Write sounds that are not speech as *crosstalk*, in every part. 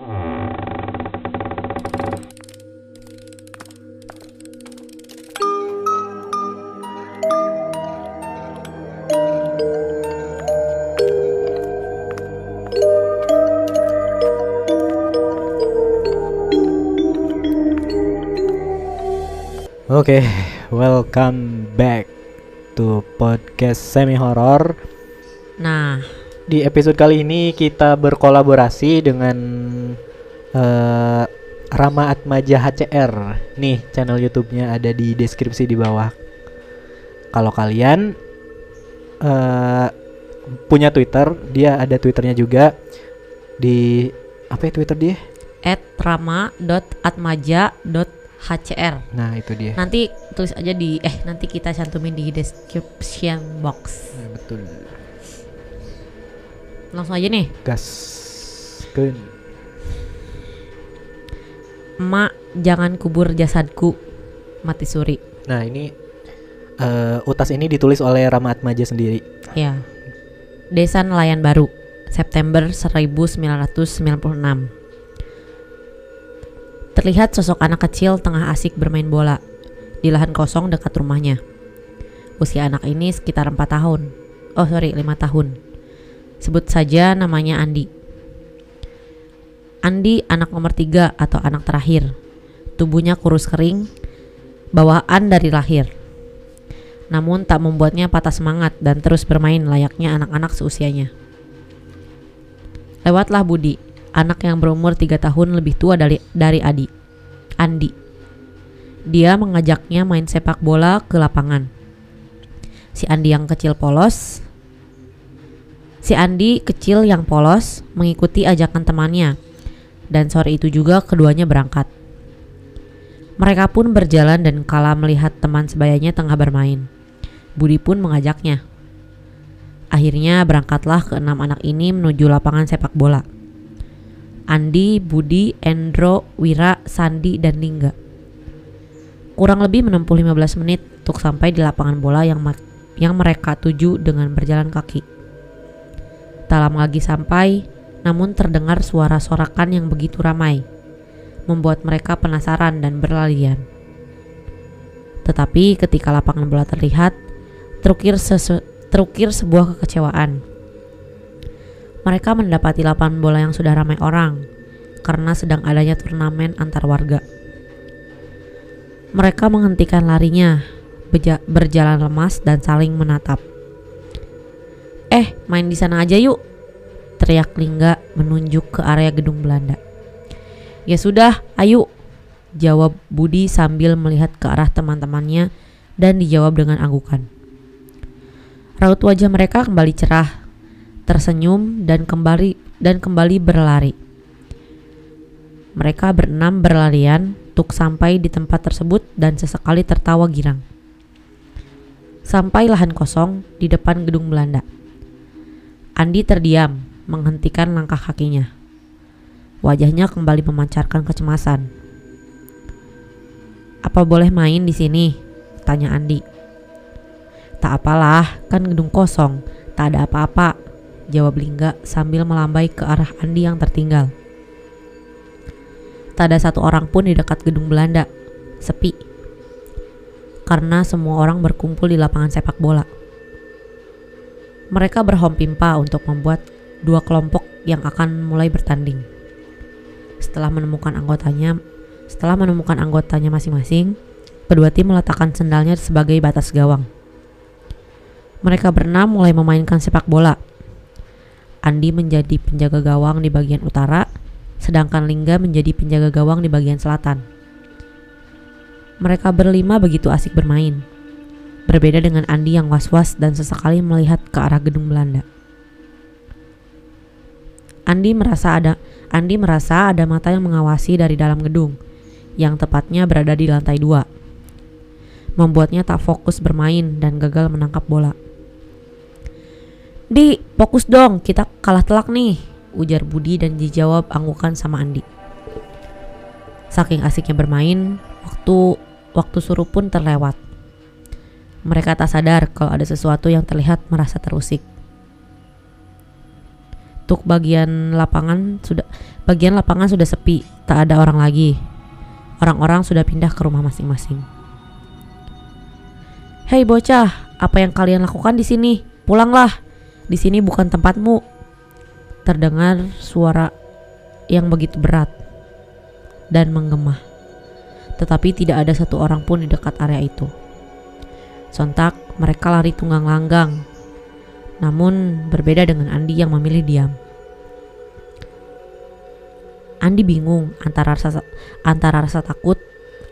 Oke, welcome back to podcast semi horror. Nah, Di episode kali ini kita berkolaborasi dengan eh, Rama Atmaja HCR. Nih, channel YouTube-nya ada di deskripsi di bawah. Kalau kalian eh punya Twitter, dia ada Twitternya juga di apa ya Twitter dia? at rama.atmaja.hcr. Nah, itu dia. Nanti tulis aja di eh nanti kita cantumin di description box. Nah, betul. Langsung aja nih. Gas. Kun. Emak, jangan kubur jasadku. Mati suri. Nah ini eh, utas ini ditulis oleh Rama Atmaja sendiri. Ya. Desa Nelayan Baru, September 1996. Terlihat sosok anak kecil tengah asik bermain bola di lahan kosong dekat rumahnya. Usia anak ini sekitar 4 tahun. Oh sorry, 5 tahun. Sebut saja namanya Andi. Andi anak nomor 3 atau anak terakhir. Tubuhnya kurus kering, bawaan dari lahir. Namun tak membuatnya patah semangat dan terus bermain layaknya anak-anak seusianya. Lewatlah Budi, anak yang berumur 3 tahun lebih tua dari dari Adi. Andi. Dia mengajaknya main sepak bola ke lapangan. Si Andi yang kecil polos. Si Andi kecil yang polos mengikuti ajakan temannya. Dan sore itu juga keduanya berangkat. Mereka pun berjalan dan kala melihat teman sebayanya tengah bermain. Budi pun mengajaknya. Akhirnya berangkatlah keenam anak ini menuju lapangan sepak bola. Andi, Budi, Endro, Wira, Sandi, dan Lingga. Kurang lebih menempuh 15 menit untuk sampai di lapangan bola yang yang mereka tuju dengan berjalan kaki. Tak lama lagi sampai, namun terdengar suara sorakan yang begitu ramai, membuat mereka penasaran dan berlarian. Tetapi ketika lapangan bola terlihat, terukir, terukir sebuah kekecewaan. Mereka mendapati lapangan bola yang sudah ramai orang karena sedang adanya turnamen antar warga. Mereka menghentikan larinya, berjalan lemas dan saling menatap. Eh, main di sana aja yuk, teriak Lingga menunjuk ke area gedung Belanda. Ya sudah, ayo, jawab Budi sambil melihat ke arah teman-temannya dan dijawab dengan anggukan. Raut wajah mereka kembali cerah, tersenyum dan kembali dan kembali berlari. Mereka berenam berlarian untuk sampai di tempat tersebut dan sesekali tertawa girang. Sampai lahan kosong di depan gedung Belanda. Andi terdiam, menghentikan langkah kakinya. Wajahnya kembali memancarkan kecemasan. Apa boleh main di sini? Tanya Andi. Tak apalah, kan gedung kosong, tak ada apa-apa, jawab Lingga sambil melambai ke arah Andi yang tertinggal. Tak ada satu orang pun di dekat gedung Belanda, sepi. Karena semua orang berkumpul di lapangan sepak bola. Mereka berhompimpa untuk membuat dua kelompok yang akan mulai bertanding. Setelah menemukan anggotanya, setelah menemukan anggotanya masing-masing, kedua tim meletakkan sendalnya sebagai batas gawang. Mereka berenam mulai memainkan sepak bola. Andi menjadi penjaga gawang di bagian utara, sedangkan Lingga menjadi penjaga gawang di bagian selatan. Mereka berlima begitu asik bermain. Berbeda dengan Andi yang was-was dan sesekali melihat ke arah gedung Belanda. Andi merasa ada Andi merasa ada mata yang mengawasi dari dalam gedung, yang tepatnya berada di lantai dua. Membuatnya tak fokus bermain dan gagal menangkap bola. Di, fokus dong, kita kalah telak nih, ujar Budi dan dijawab anggukan sama Andi. Saking asiknya bermain, waktu waktu suruh pun terlewat. Mereka tak sadar kalau ada sesuatu yang terlihat merasa terusik. Untuk bagian lapangan sudah bagian lapangan sudah sepi, tak ada orang lagi. Orang-orang sudah pindah ke rumah masing-masing. Hei bocah, apa yang kalian lakukan di sini? Pulanglah. Di sini bukan tempatmu. Terdengar suara yang begitu berat dan menggema. Tetapi tidak ada satu orang pun di dekat area itu. Sontak mereka lari tunggang langgang. Namun berbeda dengan Andi yang memilih diam. Andi bingung antara rasa antara rasa takut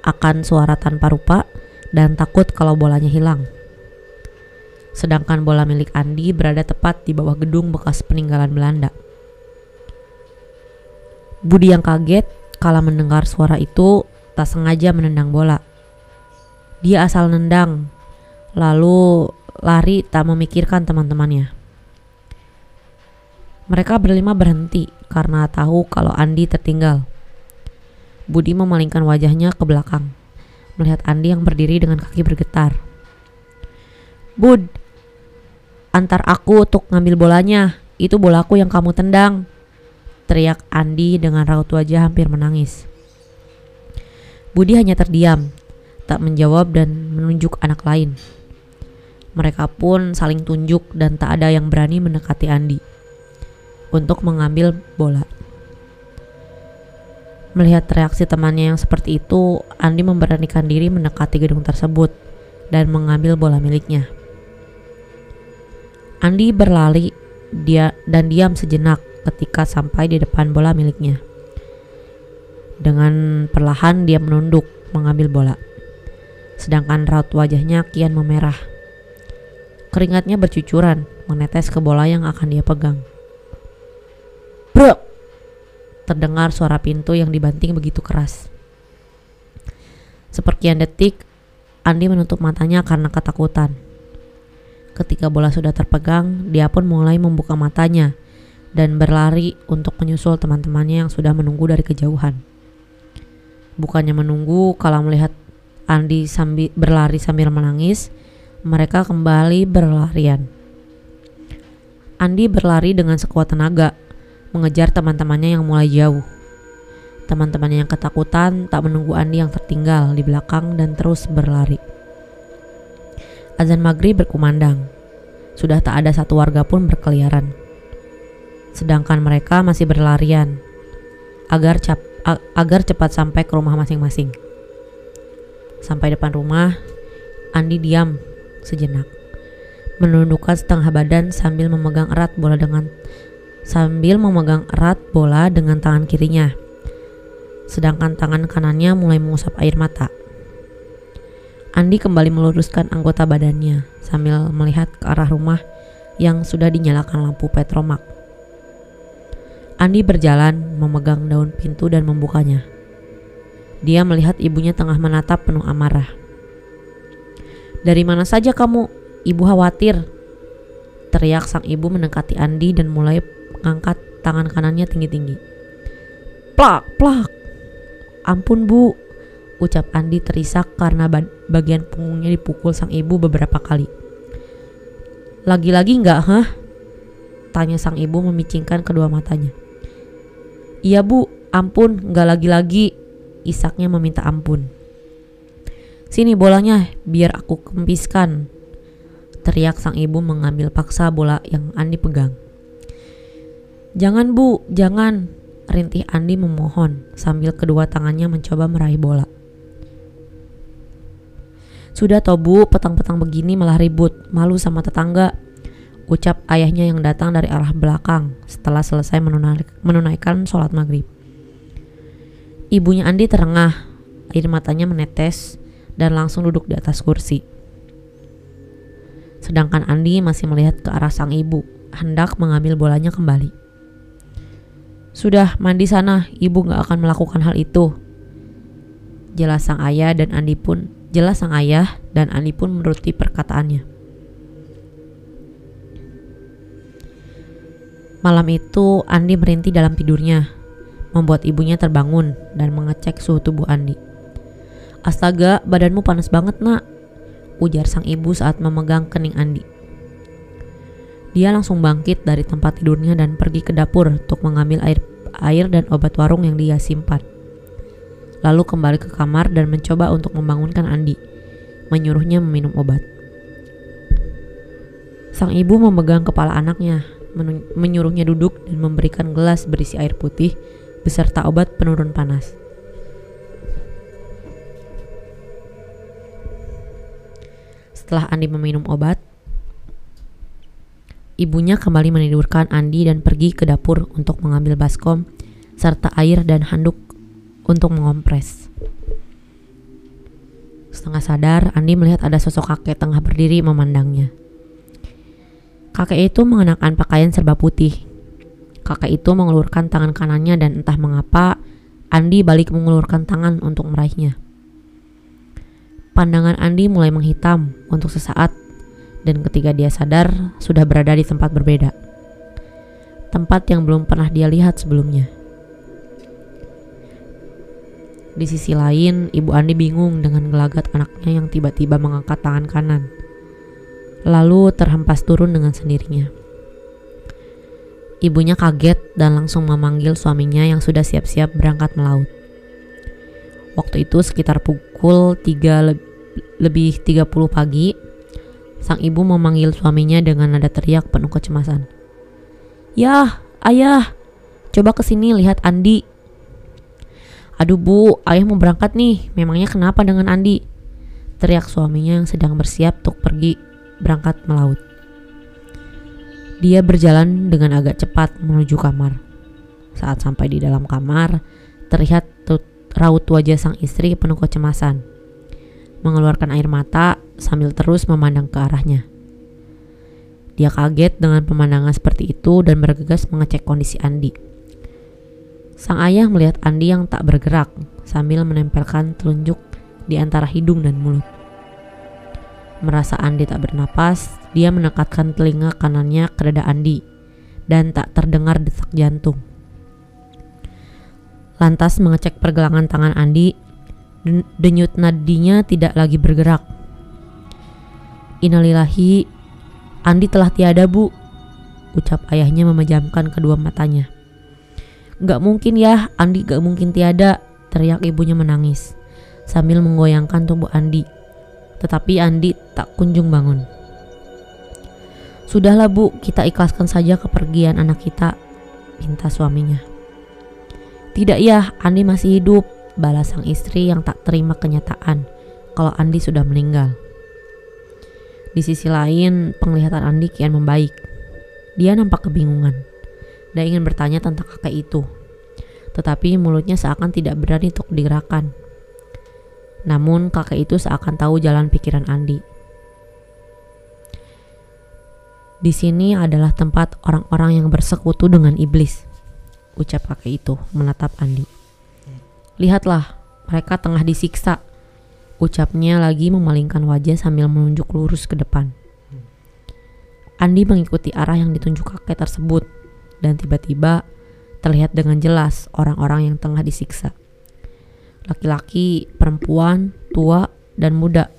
akan suara tanpa rupa dan takut kalau bolanya hilang. Sedangkan bola milik Andi berada tepat di bawah gedung bekas peninggalan Belanda. Budi yang kaget kala mendengar suara itu tak sengaja menendang bola. Dia asal nendang, lalu lari tak memikirkan teman-temannya. Mereka berlima berhenti karena tahu kalau Andi tertinggal. Budi memalingkan wajahnya ke belakang, melihat Andi yang berdiri dengan kaki bergetar. Bud, antar aku untuk ngambil bolanya. Itu bolaku yang kamu tendang. Teriak Andi dengan raut wajah hampir menangis. Budi hanya terdiam, tak menjawab dan menunjuk anak lain. Mereka pun saling tunjuk dan tak ada yang berani mendekati Andi untuk mengambil bola. Melihat reaksi temannya yang seperti itu, Andi memberanikan diri mendekati gedung tersebut dan mengambil bola miliknya. Andi berlari dia dan diam sejenak ketika sampai di depan bola miliknya. Dengan perlahan dia menunduk mengambil bola. Sedangkan raut wajahnya kian memerah. Keringatnya bercucuran menetes ke bola yang akan dia pegang. Bro! Terdengar suara pintu yang dibanting begitu keras. Seperkian detik, Andi menutup matanya karena ketakutan. Ketika bola sudah terpegang, dia pun mulai membuka matanya dan berlari untuk menyusul teman-temannya yang sudah menunggu dari kejauhan. Bukannya menunggu, kalau melihat Andi sambil berlari sambil menangis, mereka kembali berlarian. Andi berlari dengan sekuat tenaga, mengejar teman-temannya yang mulai jauh. Teman-temannya yang ketakutan tak menunggu Andi yang tertinggal di belakang dan terus berlari. Azan maghrib berkumandang. Sudah tak ada satu warga pun berkeliaran. Sedangkan mereka masih berlarian agar cap, agar cepat sampai ke rumah masing-masing. Sampai depan rumah, Andi diam sejenak, menundukkan setengah badan sambil memegang erat bola dengan sambil memegang erat bola dengan tangan kirinya. Sedangkan tangan kanannya mulai mengusap air mata. Andi kembali meluruskan anggota badannya sambil melihat ke arah rumah yang sudah dinyalakan lampu petromak. Andi berjalan memegang daun pintu dan membukanya. Dia melihat ibunya tengah menatap penuh amarah. Dari mana saja kamu? Ibu khawatir. Teriak sang ibu mendekati Andi dan mulai mengangkat tangan kanannya tinggi-tinggi. Plak, plak. Ampun bu, ucap Andi terisak karena bagian punggungnya dipukul sang ibu beberapa kali. Lagi-lagi enggak, hah? Tanya sang ibu memicingkan kedua matanya. Iya bu, ampun, enggak lagi-lagi. Isaknya meminta ampun. Sini bolanya, biar aku kempiskan. Teriak sang ibu mengambil paksa bola yang Andi pegang. Jangan bu, jangan. Rintih Andi memohon sambil kedua tangannya mencoba meraih bola. Sudah toh bu, petang-petang begini malah ribut, malu sama tetangga. Ucap ayahnya yang datang dari arah belakang setelah selesai menunaikan sholat maghrib. Ibunya Andi terengah, air matanya menetes dan langsung duduk di atas kursi. Sedangkan Andi masih melihat ke arah sang ibu, hendak mengambil bolanya kembali. Sudah mandi sana, ibu gak akan melakukan hal itu. Jelas sang ayah dan Andi pun jelas sang ayah dan Andi pun menuruti perkataannya. Malam itu Andi merintih dalam tidurnya, membuat ibunya terbangun dan mengecek suhu tubuh Andi. Astaga, badanmu panas banget nak, ujar sang ibu saat memegang kening Andi. Dia langsung bangkit dari tempat tidurnya dan pergi ke dapur untuk mengambil air air dan obat warung yang dia simpan. Lalu kembali ke kamar dan mencoba untuk membangunkan Andi, menyuruhnya meminum obat. Sang ibu memegang kepala anaknya, menyuruhnya duduk dan memberikan gelas berisi air putih beserta obat penurun panas. Setelah Andi meminum obat, Ibunya kembali menidurkan Andi dan pergi ke dapur untuk mengambil baskom serta air dan handuk untuk mengompres. Setengah sadar, Andi melihat ada sosok kakek tengah berdiri memandangnya. Kakek itu mengenakan pakaian serba putih. Kakek itu mengulurkan tangan kanannya dan entah mengapa Andi balik mengulurkan tangan untuk meraihnya. Pandangan Andi mulai menghitam untuk sesaat dan ketika dia sadar sudah berada di tempat berbeda. Tempat yang belum pernah dia lihat sebelumnya. Di sisi lain, Ibu Andi bingung dengan gelagat anaknya yang tiba-tiba mengangkat tangan kanan. Lalu terhempas turun dengan sendirinya. Ibunya kaget dan langsung memanggil suaminya yang sudah siap-siap berangkat melaut. Waktu itu sekitar pukul 3 lebih 30 pagi, Sang ibu memanggil suaminya dengan nada teriak penuh kecemasan. Yah, ayah, coba ke sini lihat Andi. Aduh bu, ayah mau berangkat nih, memangnya kenapa dengan Andi? Teriak suaminya yang sedang bersiap untuk pergi berangkat melaut. Dia berjalan dengan agak cepat menuju kamar. Saat sampai di dalam kamar, terlihat raut wajah sang istri penuh kecemasan mengeluarkan air mata sambil terus memandang ke arahnya. Dia kaget dengan pemandangan seperti itu dan bergegas mengecek kondisi Andi. Sang ayah melihat Andi yang tak bergerak sambil menempelkan telunjuk di antara hidung dan mulut. Merasa Andi tak bernapas, dia menekatkan telinga kanannya ke dada Andi dan tak terdengar detak jantung. Lantas mengecek pergelangan tangan Andi denyut nadinya tidak lagi bergerak. Innalillahi, Andi telah tiada bu, ucap ayahnya memejamkan kedua matanya. Gak mungkin ya, Andi gak mungkin tiada, teriak ibunya menangis sambil menggoyangkan tubuh Andi. Tetapi Andi tak kunjung bangun. Sudahlah bu, kita ikhlaskan saja kepergian anak kita, pinta suaminya. Tidak ya, Andi masih hidup, balas sang istri yang tak terima kenyataan kalau Andi sudah meninggal. Di sisi lain, penglihatan Andi kian membaik. Dia nampak kebingungan dan ingin bertanya tentang kakek itu. Tetapi mulutnya seakan tidak berani untuk digerakkan. Namun kakek itu seakan tahu jalan pikiran Andi. Di sini adalah tempat orang-orang yang bersekutu dengan iblis, ucap kakek itu menatap Andi. Lihatlah, mereka tengah disiksa. Ucapnya lagi memalingkan wajah sambil menunjuk lurus ke depan. Andi mengikuti arah yang ditunjuk kakek tersebut dan tiba-tiba terlihat dengan jelas orang-orang yang tengah disiksa. Laki-laki, perempuan, tua, dan muda.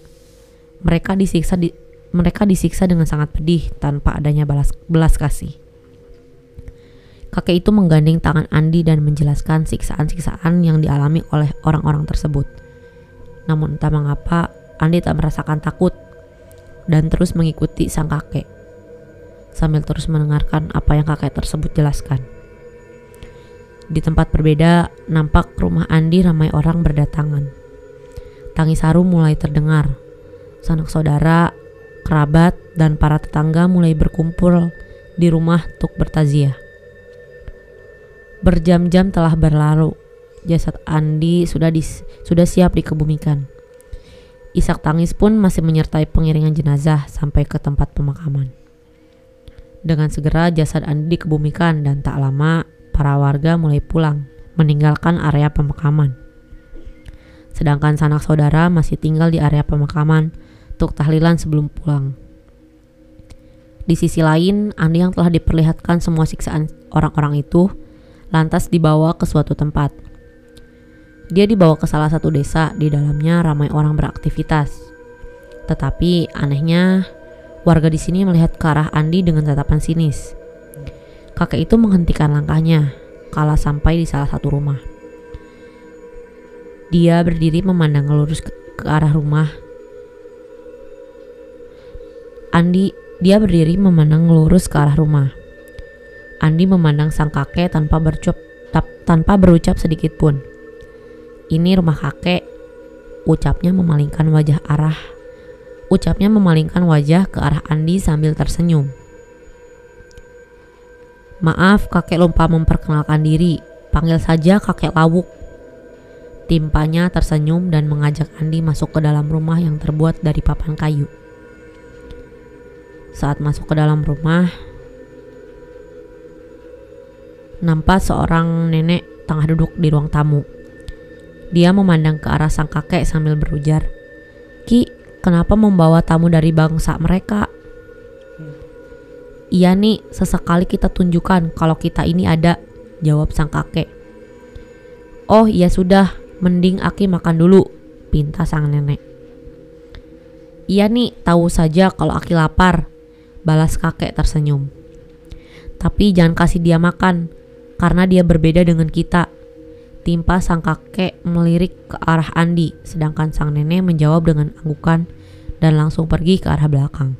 Mereka disiksa di, mereka disiksa dengan sangat pedih tanpa adanya balas, belas kasih. Kakek itu menggandeng tangan Andi dan menjelaskan siksaan-siksaan yang dialami oleh orang-orang tersebut. Namun entah mengapa Andi tak merasakan takut dan terus mengikuti sang kakek sambil terus mendengarkan apa yang kakek tersebut jelaskan. Di tempat berbeda, nampak rumah Andi ramai orang berdatangan. Tangis haru mulai terdengar. Sanak saudara, kerabat, dan para tetangga mulai berkumpul di rumah untuk bertaziah. Berjam-jam telah berlalu. Jasad Andi sudah dis, sudah siap dikebumikan. Isak tangis pun masih menyertai pengiringan jenazah sampai ke tempat pemakaman. Dengan segera jasad Andi dikebumikan dan tak lama para warga mulai pulang meninggalkan area pemakaman. Sedangkan sanak saudara masih tinggal di area pemakaman untuk tahlilan sebelum pulang. Di sisi lain, Andi yang telah diperlihatkan semua siksaan orang-orang itu lantas dibawa ke suatu tempat. Dia dibawa ke salah satu desa, di dalamnya ramai orang beraktivitas. Tetapi anehnya, Warga di sini melihat ke arah Andi dengan tatapan sinis. Kakek itu menghentikan langkahnya, kala sampai di salah satu rumah. Dia berdiri memandang lurus ke, arah rumah. Andi, dia berdiri memandang lurus ke arah rumah. Andi memandang sang kakek tanpa berucap tanpa berucap sedikit pun. Ini rumah kakek, ucapnya memalingkan wajah arah Ucapnya memalingkan wajah ke arah Andi sambil tersenyum. Maaf, kakek lupa memperkenalkan diri. Panggil saja kakek lawuk. Timpanya tersenyum dan mengajak Andi masuk ke dalam rumah yang terbuat dari papan kayu. Saat masuk ke dalam rumah, nampak seorang nenek tengah duduk di ruang tamu. Dia memandang ke arah sang kakek sambil berujar, "Ki, Kenapa membawa tamu dari bangsa mereka? Iya nih, sesekali kita tunjukkan kalau kita ini ada, jawab sang kakek. Oh iya sudah, mending Aki makan dulu, pinta sang nenek. Iya nih, tahu saja kalau Aki lapar, balas kakek tersenyum. Tapi jangan kasih dia makan, karena dia berbeda dengan kita. Timpa sang kakek melirik ke arah Andi, sedangkan sang nenek menjawab dengan anggukan dan langsung pergi ke arah belakang.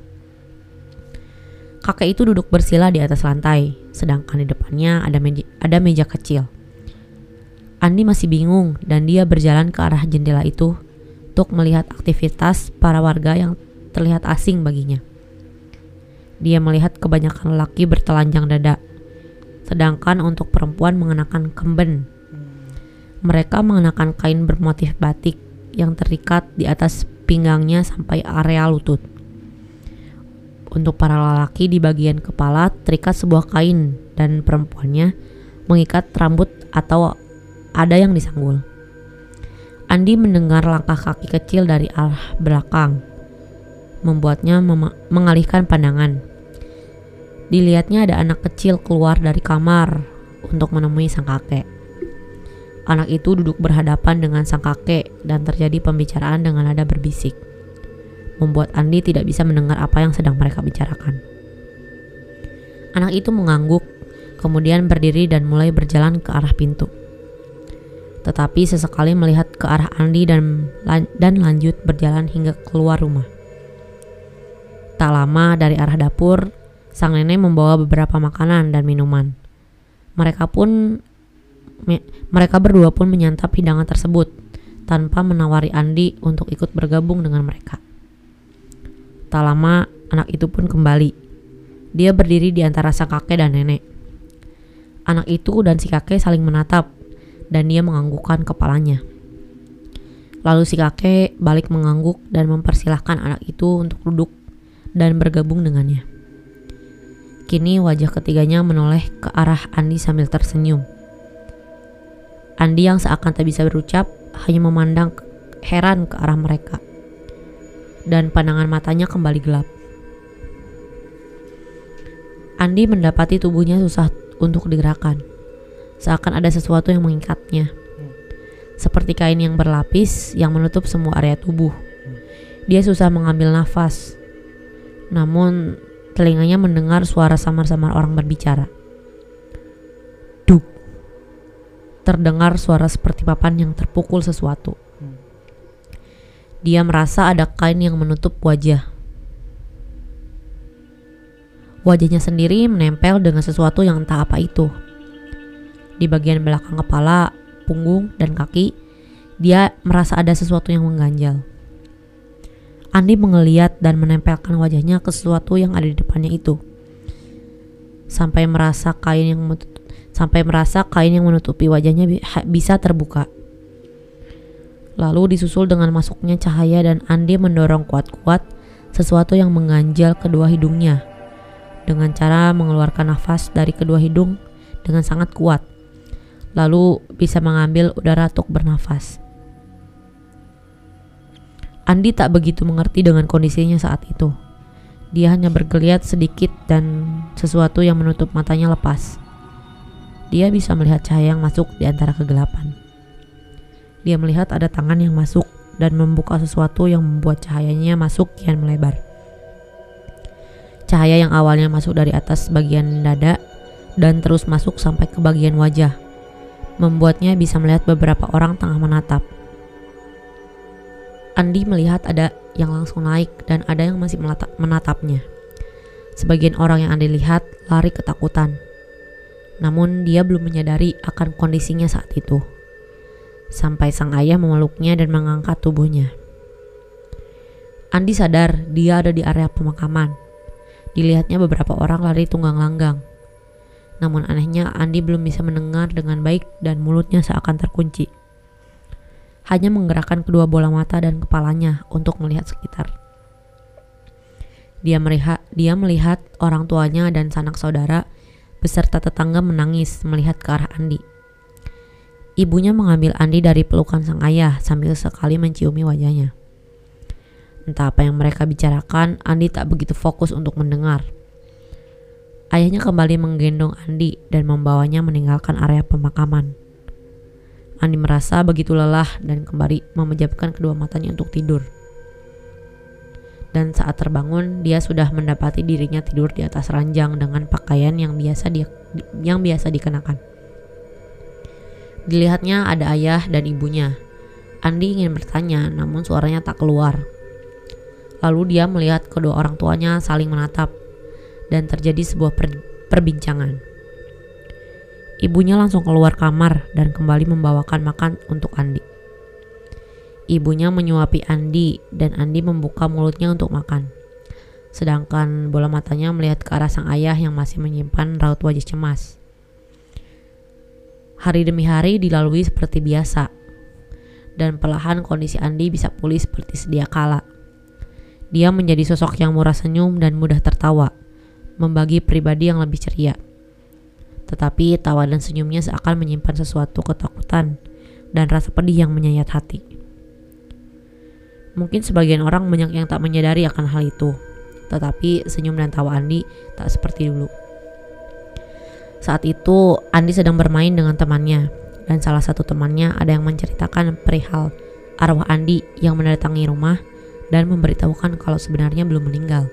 Kakek itu duduk bersila di atas lantai, sedangkan di depannya ada meja, ada meja kecil. Andi masih bingung dan dia berjalan ke arah jendela itu untuk melihat aktivitas para warga yang terlihat asing baginya. Dia melihat kebanyakan lelaki bertelanjang dada, sedangkan untuk perempuan mengenakan kemben mereka mengenakan kain bermotif batik yang terikat di atas pinggangnya sampai area lutut. Untuk para lelaki di bagian kepala terikat sebuah kain dan perempuannya mengikat rambut atau ada yang disanggul. Andi mendengar langkah kaki kecil dari arah belakang, membuatnya mengalihkan pandangan. Dilihatnya ada anak kecil keluar dari kamar untuk menemui sang kakek. Anak itu duduk berhadapan dengan sang kakek dan terjadi pembicaraan dengan nada berbisik. Membuat Andi tidak bisa mendengar apa yang sedang mereka bicarakan. Anak itu mengangguk, kemudian berdiri dan mulai berjalan ke arah pintu. Tetapi sesekali melihat ke arah Andi dan dan lanjut berjalan hingga keluar rumah. Tak lama dari arah dapur, sang nenek membawa beberapa makanan dan minuman. Mereka pun mereka berdua pun menyantap hidangan tersebut tanpa menawari Andi untuk ikut bergabung dengan mereka. Tak lama, anak itu pun kembali. Dia berdiri di antara sang kakek dan nenek. Anak itu dan si kakek saling menatap, dan dia menganggukkan kepalanya. Lalu si kakek balik mengangguk dan mempersilahkan anak itu untuk duduk dan bergabung dengannya. Kini wajah ketiganya menoleh ke arah Andi sambil tersenyum. Andi yang seakan tak bisa berucap hanya memandang heran ke arah mereka. Dan pandangan matanya kembali gelap. Andi mendapati tubuhnya susah untuk digerakkan. Seakan ada sesuatu yang mengikatnya. Seperti kain yang berlapis yang menutup semua area tubuh. Dia susah mengambil nafas. Namun telinganya mendengar suara samar-samar orang berbicara. terdengar suara seperti papan yang terpukul sesuatu. Dia merasa ada kain yang menutup wajah. Wajahnya sendiri menempel dengan sesuatu yang entah apa itu. Di bagian belakang kepala, punggung, dan kaki, dia merasa ada sesuatu yang mengganjal. Andi mengeliat dan menempelkan wajahnya ke sesuatu yang ada di depannya itu. Sampai merasa kain yang sampai merasa kain yang menutupi wajahnya bisa terbuka. Lalu disusul dengan masuknya cahaya dan Andi mendorong kuat-kuat sesuatu yang mengganjal kedua hidungnya dengan cara mengeluarkan nafas dari kedua hidung dengan sangat kuat. Lalu bisa mengambil udara untuk bernafas. Andi tak begitu mengerti dengan kondisinya saat itu. Dia hanya bergeliat sedikit dan sesuatu yang menutup matanya lepas. Dia bisa melihat cahaya yang masuk di antara kegelapan. Dia melihat ada tangan yang masuk dan membuka sesuatu yang membuat cahayanya masuk kian melebar. Cahaya yang awalnya masuk dari atas bagian dada dan terus masuk sampai ke bagian wajah, membuatnya bisa melihat beberapa orang tengah menatap. Andi melihat ada yang langsung naik dan ada yang masih menatapnya. Sebagian orang yang Andi lihat lari ketakutan. Namun dia belum menyadari akan kondisinya saat itu. Sampai sang ayah memeluknya dan mengangkat tubuhnya. Andi sadar dia ada di area pemakaman Dilihatnya beberapa orang lari tunggang langgang. Namun anehnya Andi belum bisa mendengar dengan baik dan mulutnya seakan terkunci. Hanya menggerakkan kedua bola mata dan kepalanya untuk melihat sekitar. Dia melihat, dia melihat orang tuanya dan sanak saudara beserta tetangga menangis melihat ke arah Andi. Ibunya mengambil Andi dari pelukan sang ayah sambil sekali menciumi wajahnya. Entah apa yang mereka bicarakan, Andi tak begitu fokus untuk mendengar. Ayahnya kembali menggendong Andi dan membawanya meninggalkan area pemakaman. Andi merasa begitu lelah dan kembali memejamkan kedua matanya untuk tidur. Dan saat terbangun, dia sudah mendapati dirinya tidur di atas ranjang dengan pakaian yang biasa dia yang biasa dikenakan. Dilihatnya ada ayah dan ibunya. Andi ingin bertanya, namun suaranya tak keluar. Lalu dia melihat kedua orang tuanya saling menatap dan terjadi sebuah per perbincangan. Ibunya langsung keluar kamar dan kembali membawakan makan untuk Andi. Ibunya menyuapi Andi dan Andi membuka mulutnya untuk makan. Sedangkan bola matanya melihat ke arah sang ayah yang masih menyimpan raut wajah cemas. Hari demi hari dilalui seperti biasa, dan perlahan kondisi Andi bisa pulih seperti sedia kala. Dia menjadi sosok yang murah senyum dan mudah tertawa, membagi pribadi yang lebih ceria. Tetapi tawa dan senyumnya seakan menyimpan sesuatu ketakutan dan rasa pedih yang menyayat hati. Mungkin sebagian orang banyak yang tak menyadari akan hal itu, tetapi senyum dan tawa Andi tak seperti dulu. Saat itu, Andi sedang bermain dengan temannya, dan salah satu temannya ada yang menceritakan perihal arwah Andi yang mendatangi rumah dan memberitahukan kalau sebenarnya belum meninggal.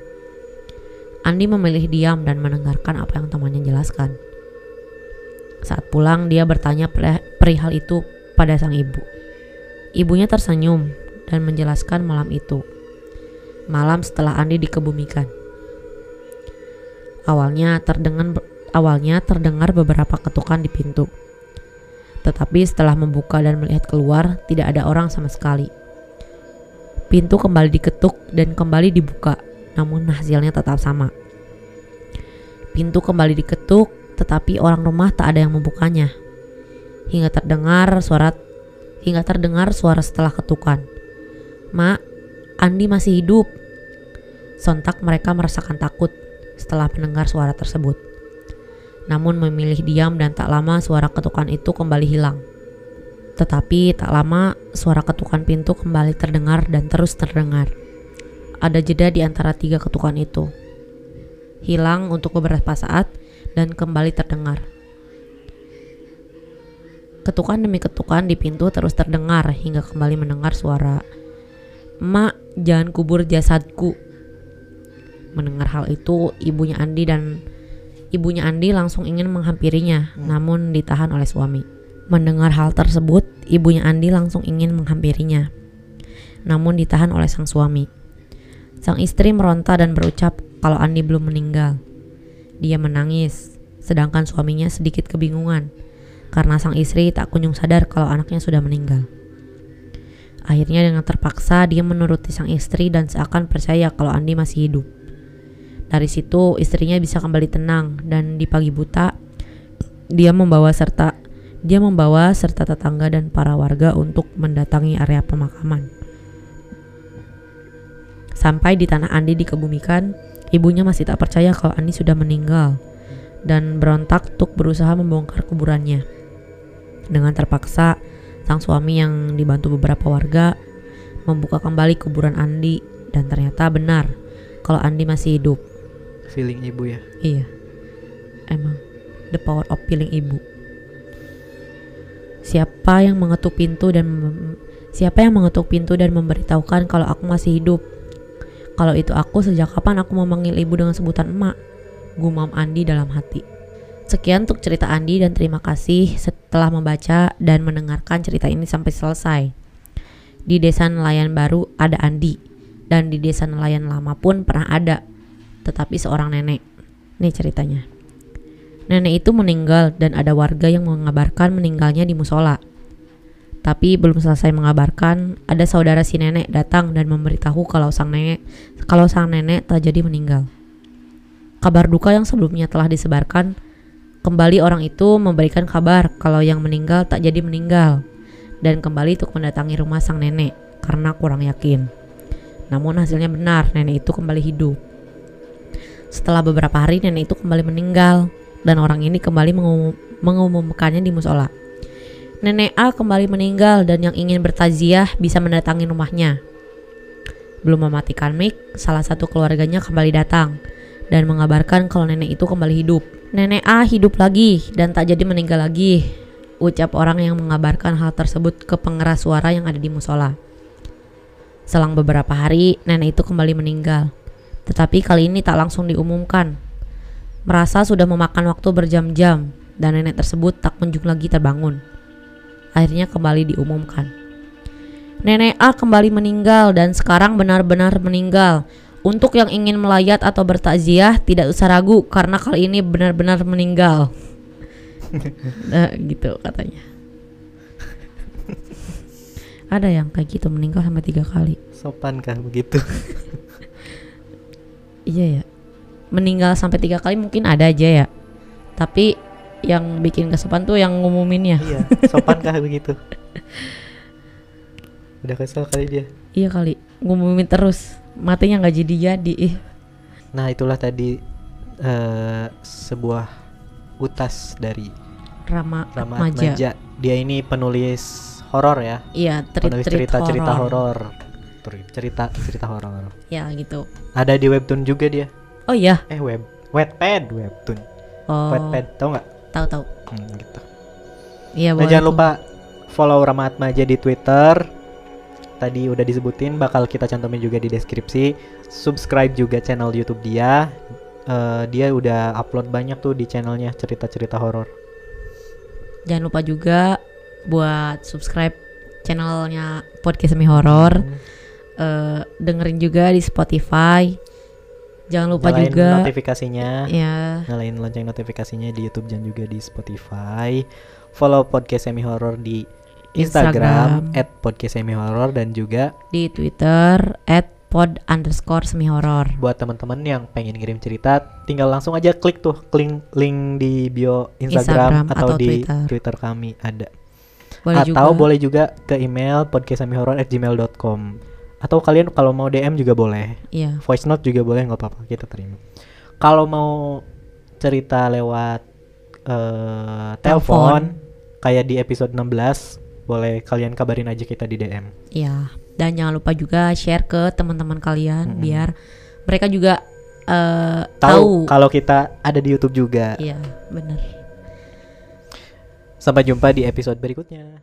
Andi memilih diam dan mendengarkan apa yang temannya jelaskan. Saat pulang, dia bertanya perihal itu pada sang ibu. Ibunya tersenyum dan menjelaskan malam itu. Malam setelah Andi dikebumikan. Awalnya terdengar awalnya terdengar beberapa ketukan di pintu. Tetapi setelah membuka dan melihat keluar, tidak ada orang sama sekali. Pintu kembali diketuk dan kembali dibuka, namun hasilnya tetap sama. Pintu kembali diketuk, tetapi orang rumah tak ada yang membukanya. Hingga terdengar suara hingga terdengar suara setelah ketukan. "Mak, Andi masih hidup." Sontak mereka merasakan takut setelah mendengar suara tersebut. Namun memilih diam dan tak lama suara ketukan itu kembali hilang. Tetapi tak lama suara ketukan pintu kembali terdengar dan terus terdengar. Ada jeda di antara tiga ketukan itu. Hilang untuk beberapa saat dan kembali terdengar. Ketukan demi ketukan di pintu terus terdengar hingga kembali mendengar suara Mak, jangan kubur jasadku. Mendengar hal itu, ibunya Andi dan ibunya Andi langsung ingin menghampirinya, namun ditahan oleh suami. Mendengar hal tersebut, ibunya Andi langsung ingin menghampirinya. Namun ditahan oleh sang suami. Sang istri meronta dan berucap kalau Andi belum meninggal. Dia menangis, sedangkan suaminya sedikit kebingungan karena sang istri tak kunjung sadar kalau anaknya sudah meninggal. Akhirnya dengan terpaksa dia menuruti sang istri dan seakan percaya kalau Andi masih hidup. Dari situ istrinya bisa kembali tenang dan di pagi buta dia membawa serta dia membawa serta tetangga dan para warga untuk mendatangi area pemakaman. Sampai di tanah Andi dikebumikan, ibunya masih tak percaya kalau Andi sudah meninggal dan berontak untuk berusaha membongkar kuburannya. Dengan terpaksa, sang suami yang dibantu beberapa warga membuka kembali kuburan Andi dan ternyata benar kalau Andi masih hidup. Feeling ibu ya? Iya. Emang the power of feeling ibu. Siapa yang mengetuk pintu dan siapa yang mengetuk pintu dan memberitahukan kalau aku masih hidup? Kalau itu aku sejak kapan aku memanggil ibu dengan sebutan emak? Gumam Andi dalam hati. Sekian untuk cerita Andi dan terima kasih setelah membaca dan mendengarkan cerita ini sampai selesai. Di desa nelayan baru ada Andi dan di desa nelayan lama pun pernah ada, tetapi seorang nenek. Nih ceritanya. Nenek itu meninggal dan ada warga yang mengabarkan meninggalnya di musola. Tapi belum selesai mengabarkan, ada saudara si nenek datang dan memberitahu kalau sang nenek kalau sang nenek telah jadi meninggal. Kabar duka yang sebelumnya telah disebarkan, kembali orang itu memberikan kabar kalau yang meninggal tak jadi meninggal dan kembali untuk mendatangi rumah sang nenek karena kurang yakin. Namun hasilnya benar, nenek itu kembali hidup. Setelah beberapa hari nenek itu kembali meninggal dan orang ini kembali mengumum, mengumumkannya di musola. Nenek A kembali meninggal dan yang ingin bertaziah bisa mendatangi rumahnya. Belum mematikan mic, salah satu keluarganya kembali datang dan mengabarkan kalau nenek itu kembali hidup. Nenek A hidup lagi dan tak jadi meninggal lagi. Ucap orang yang mengabarkan hal tersebut ke pengeras suara yang ada di musola. Selang beberapa hari, nenek itu kembali meninggal. Tetapi kali ini tak langsung diumumkan. Merasa sudah memakan waktu berjam-jam dan nenek tersebut tak kunjung lagi terbangun akhirnya kembali diumumkan. Nenek A kembali meninggal dan sekarang benar-benar meninggal. Untuk yang ingin melayat atau bertakziah tidak usah ragu karena kali ini benar-benar meninggal. nah, *laughs* gitu katanya. Ada yang kayak gitu meninggal sampai tiga kali. Sopan kah begitu? *laughs* iya ya. Meninggal sampai tiga kali mungkin ada aja ya. Tapi yang bikin kesopan tuh yang ngumuminnya. iya, sopan kah begitu? Udah kesel kali dia. Iya kali, ngumumin terus. Matinya nggak jadi-jadi. Nah, itulah tadi uh, sebuah utas dari Rama, Rama Maja. Maja. Dia ini penulis horor ya. Iya, penulis cerita-cerita horor. Cerita cerita horor. Ya, gitu. Ada di webtoon juga dia. Oh iya. Eh web Wattpad webtoon. Oh. Wattpad, tau nggak? Tahu tahu hmm, gitu. Iya nah, jangan lupa follow Rama aja di Twitter. Tadi udah disebutin bakal kita cantumin juga di deskripsi. Subscribe juga channel YouTube dia. Uh, dia udah upload banyak tuh di channelnya cerita-cerita horor. Jangan lupa juga buat subscribe channelnya podcast semi horor. Hmm. uh, dengerin juga di Spotify Jangan lupa Nyalain juga notifikasinya. Ya. Nyalain lonceng notifikasinya di YouTube dan juga di Spotify. Follow podcast semi horror di Instagram, Instagram. podcast semi horror dan juga di Twitter pod underscore semi horror. Buat teman-teman yang pengen ngirim cerita, tinggal langsung aja klik tuh link link di bio Instagram, Instagram atau, atau di Twitter. Twitter kami ada. Boleh atau juga. boleh juga ke email podcastsemiHorror@gmail.com atau kalian kalau mau DM juga boleh. Iya. Voice note juga boleh nggak apa-apa kita terima. Kalau mau cerita lewat uh, telepon kayak di episode 16 boleh kalian kabarin aja kita di DM iya. Dan jangan lupa juga share ke teman-teman kalian -hmm. biar mereka juga uh, tahu. kalau kita ada di YouTube juga. Iya benar. Sampai jumpa di episode berikutnya